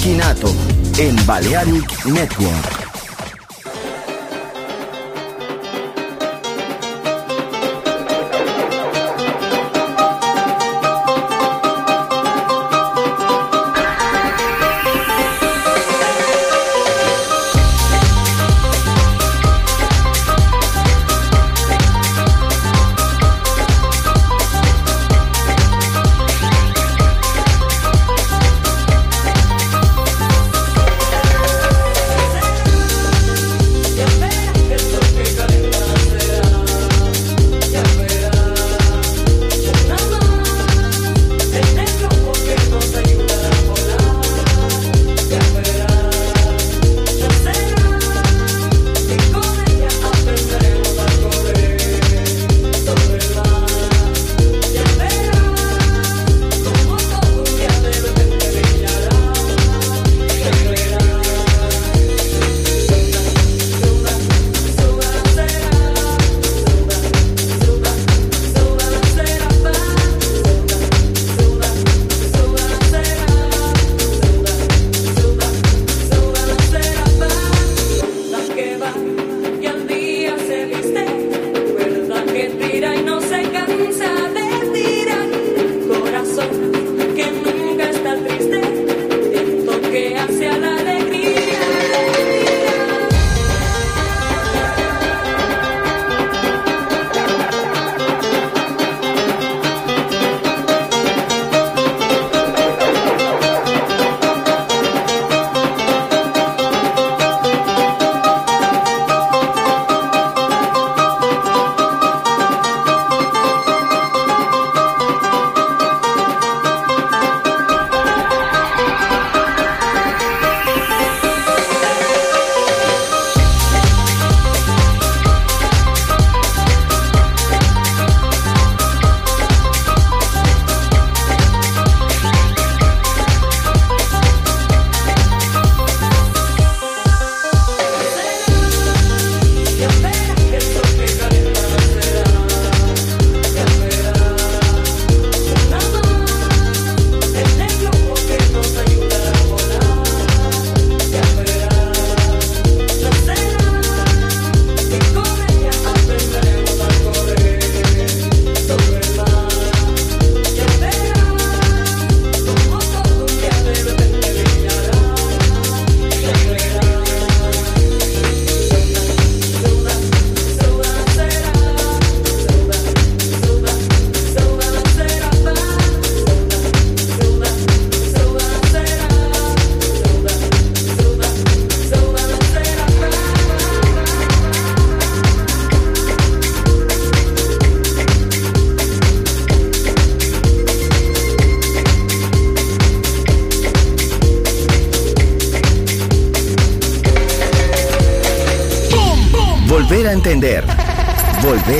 Shekinato en Balearic Network.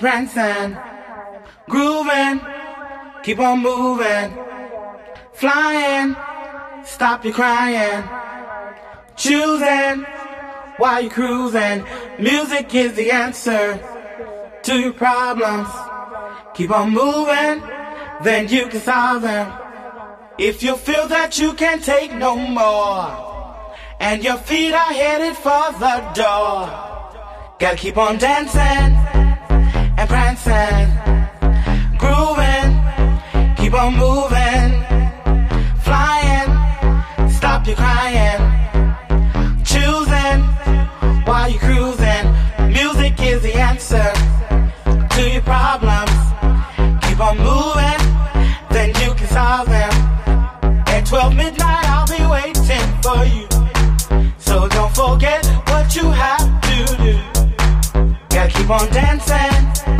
Prancing, grooving, keep on moving, flying, stop your crying, choosing while you're cruising. Music is the answer to your problems. keep on moving, then you can solve them. If you feel that you can't take no more, and your feet are headed for the door, gotta keep on dancing prancing, grooving, keep on moving, flying, stop your crying, choosing while you're cruising. Music is the answer to your problems. Keep on moving, then you can solve them. At 12 midnight, I'll be waiting for you. So don't forget what you have to do. Gotta keep on dancing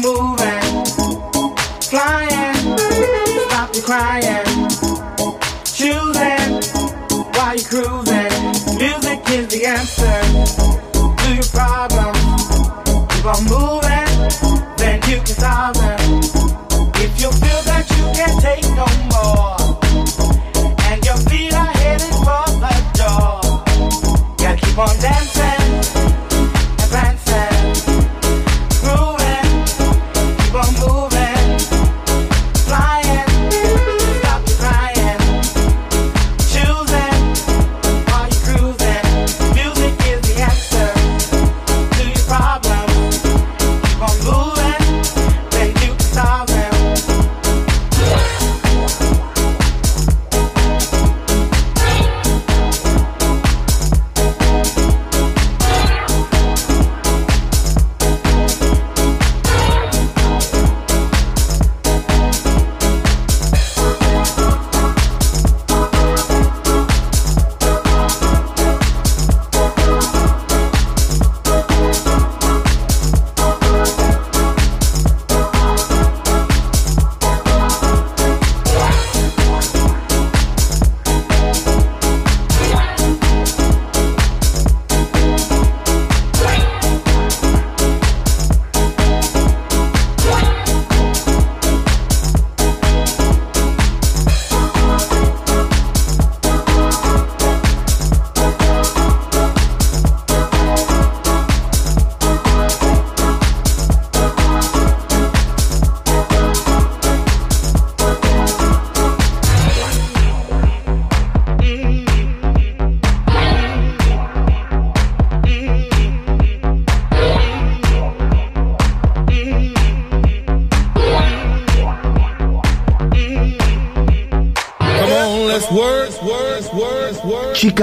moving, flying, stop you crying, choosing while you cruising. Music is the answer to your problem. Keep on moving.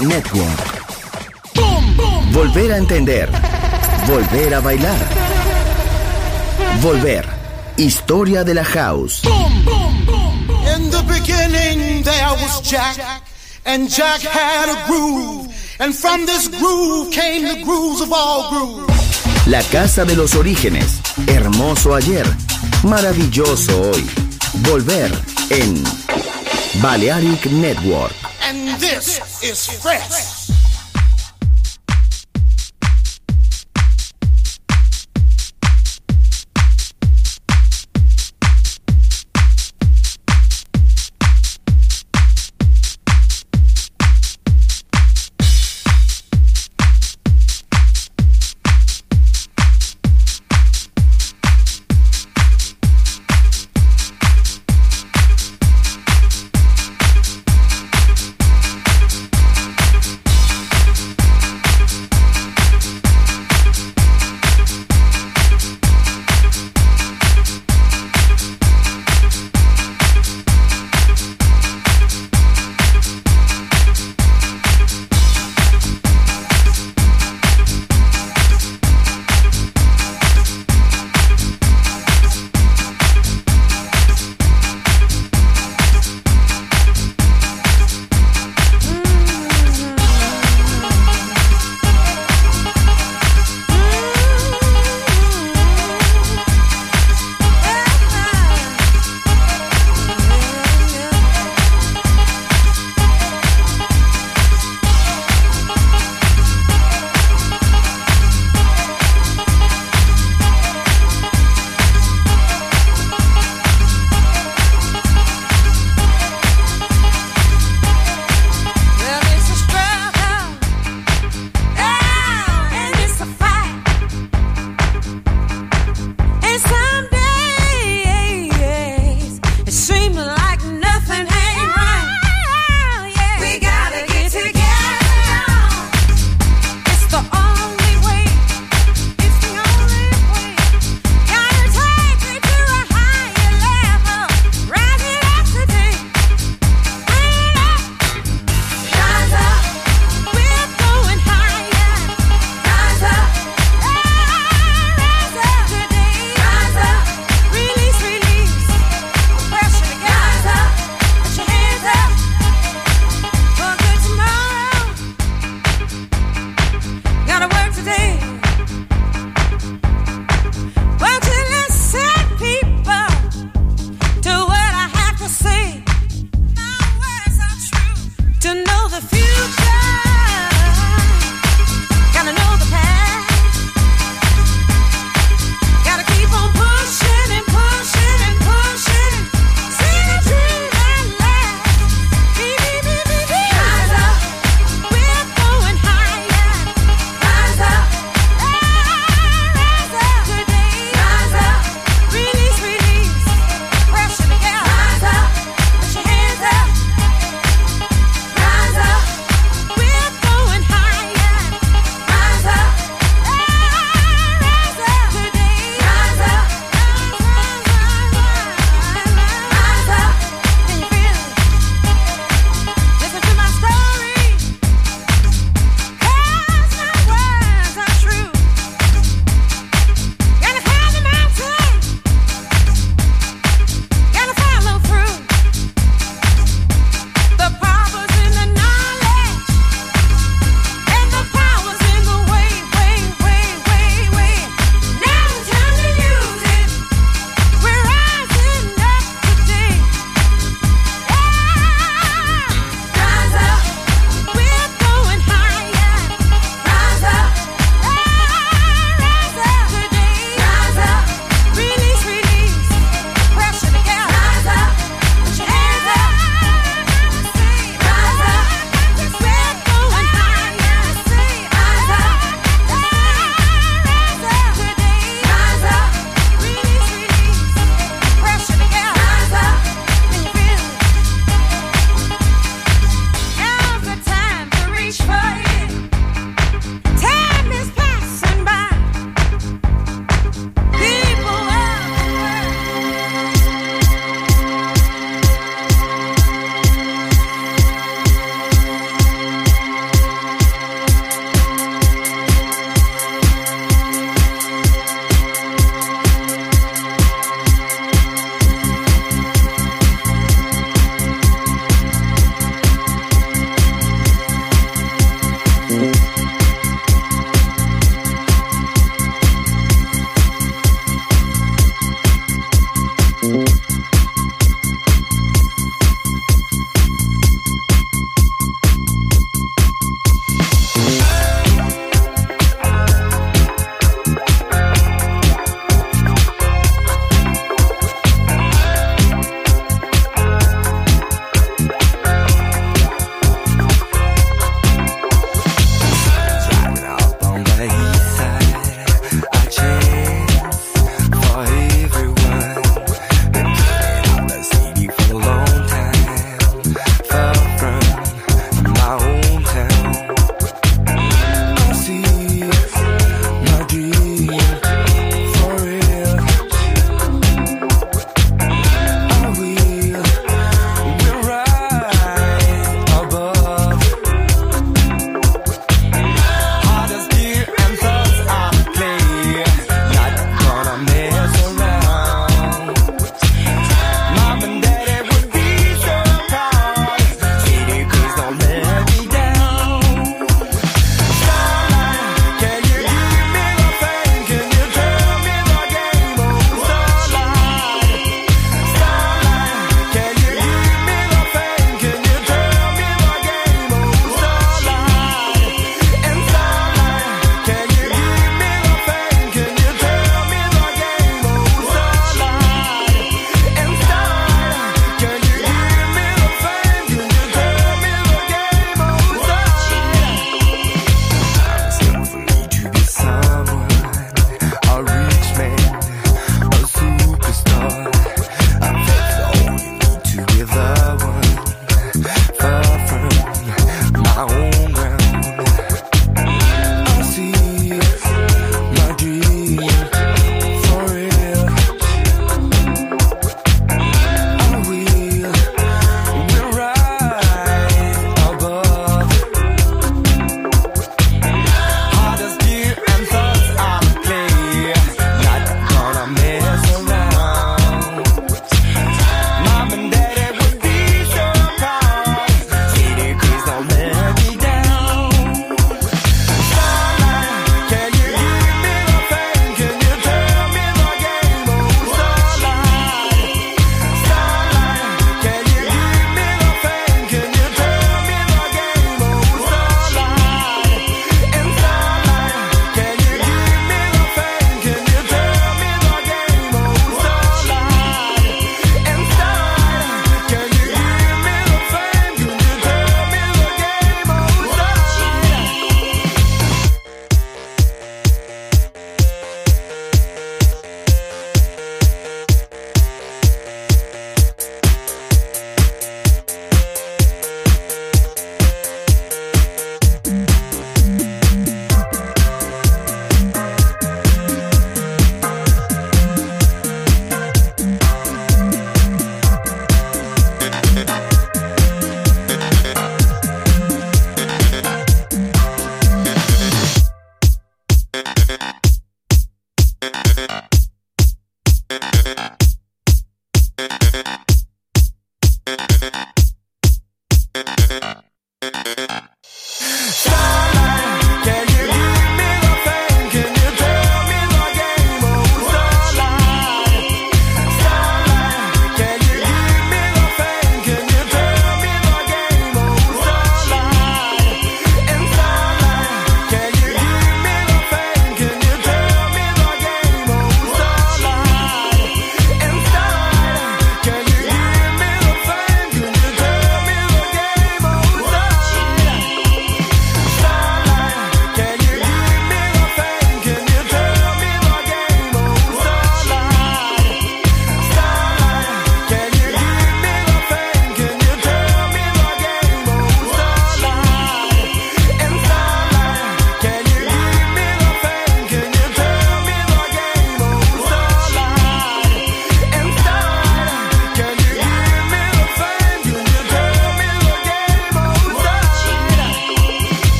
Network. Volver a entender. Volver a bailar. Volver. Historia de la house. In the beginning there was Jack, and Jack had a groove, and from this groove came the grooves of all grooves. La casa de los orígenes. Hermoso ayer. Maravilloso hoy. Volver en Balearic Network. And this is fresh.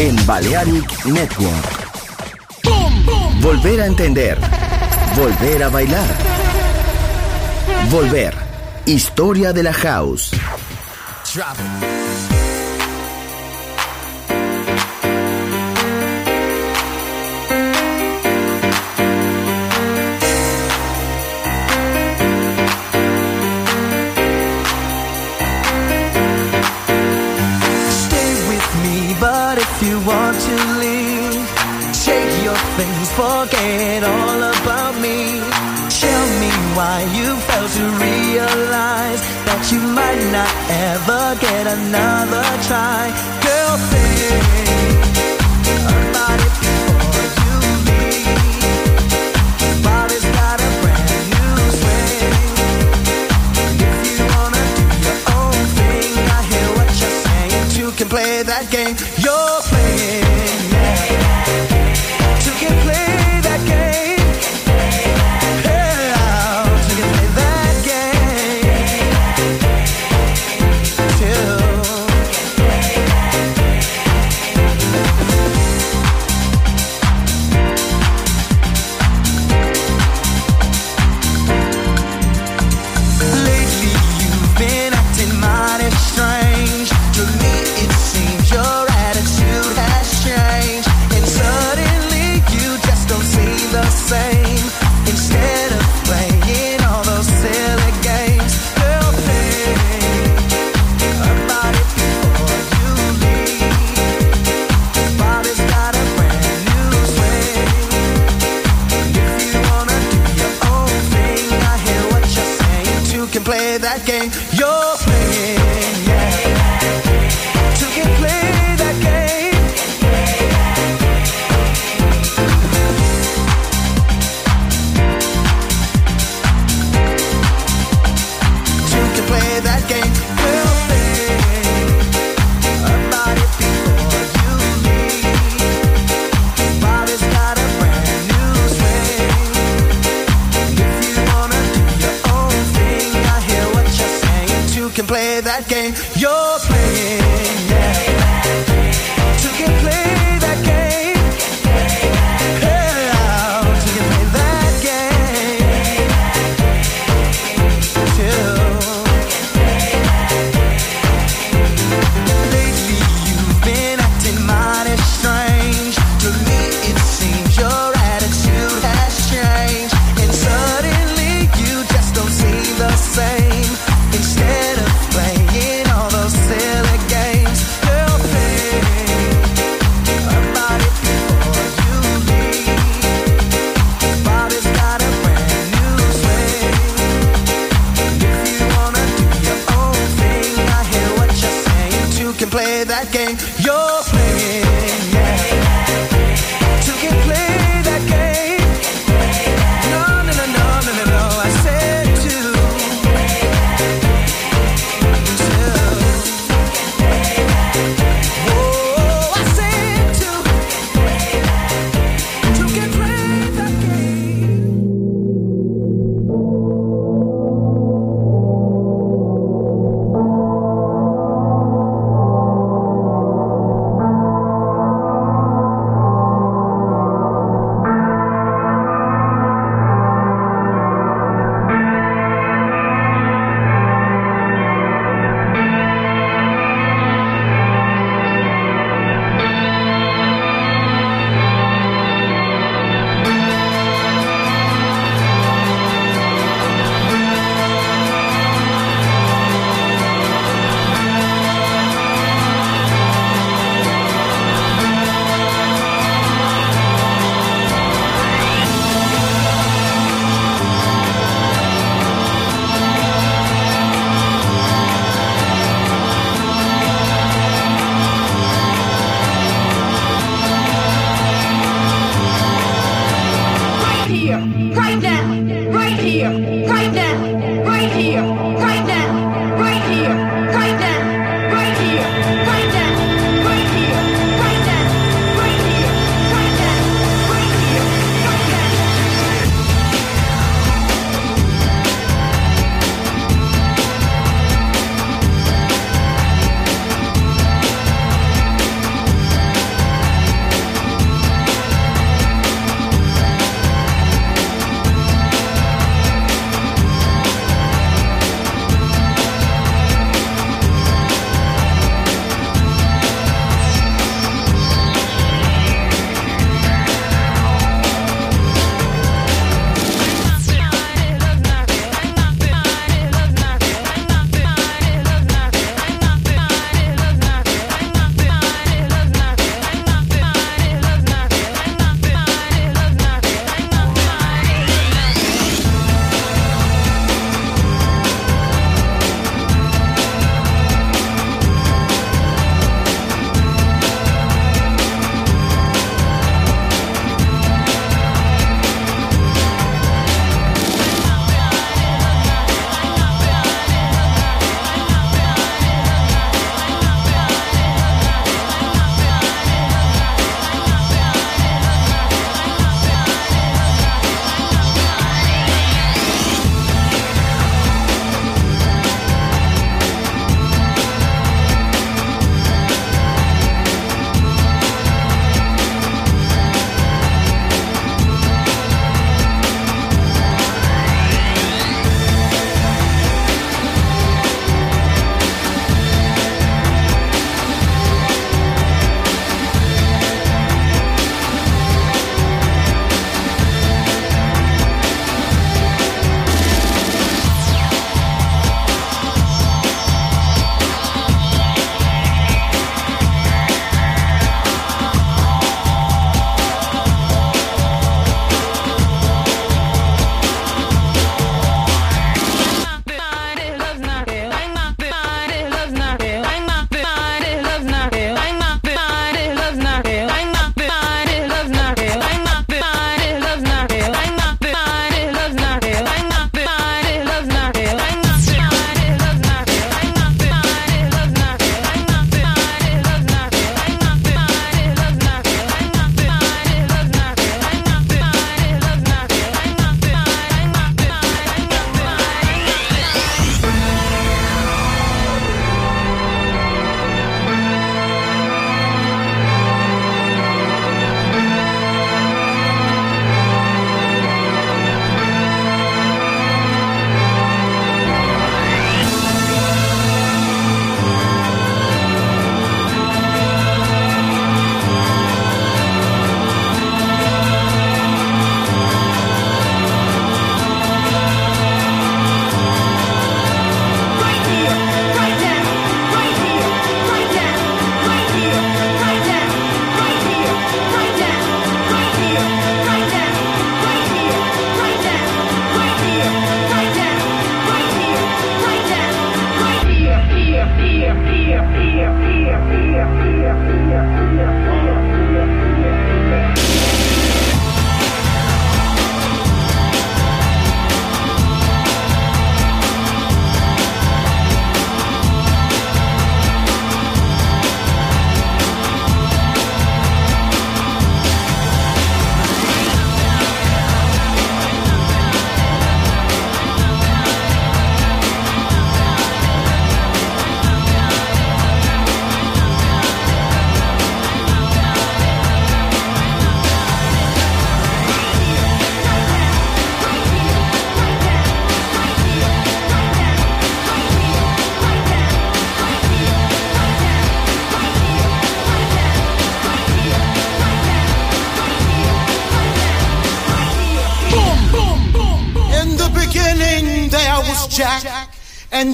en Balearic Network. Volver a entender. Volver a bailar. Volver. Historia de la house. forget all about me. Tell me why you failed to realize that you might not ever get another try. Girl, think about it before you leave. Body's got a brand new swing. If you wanna your own thing, I hear what you're saying. You can play that game you're playing. Yeah. Can't play.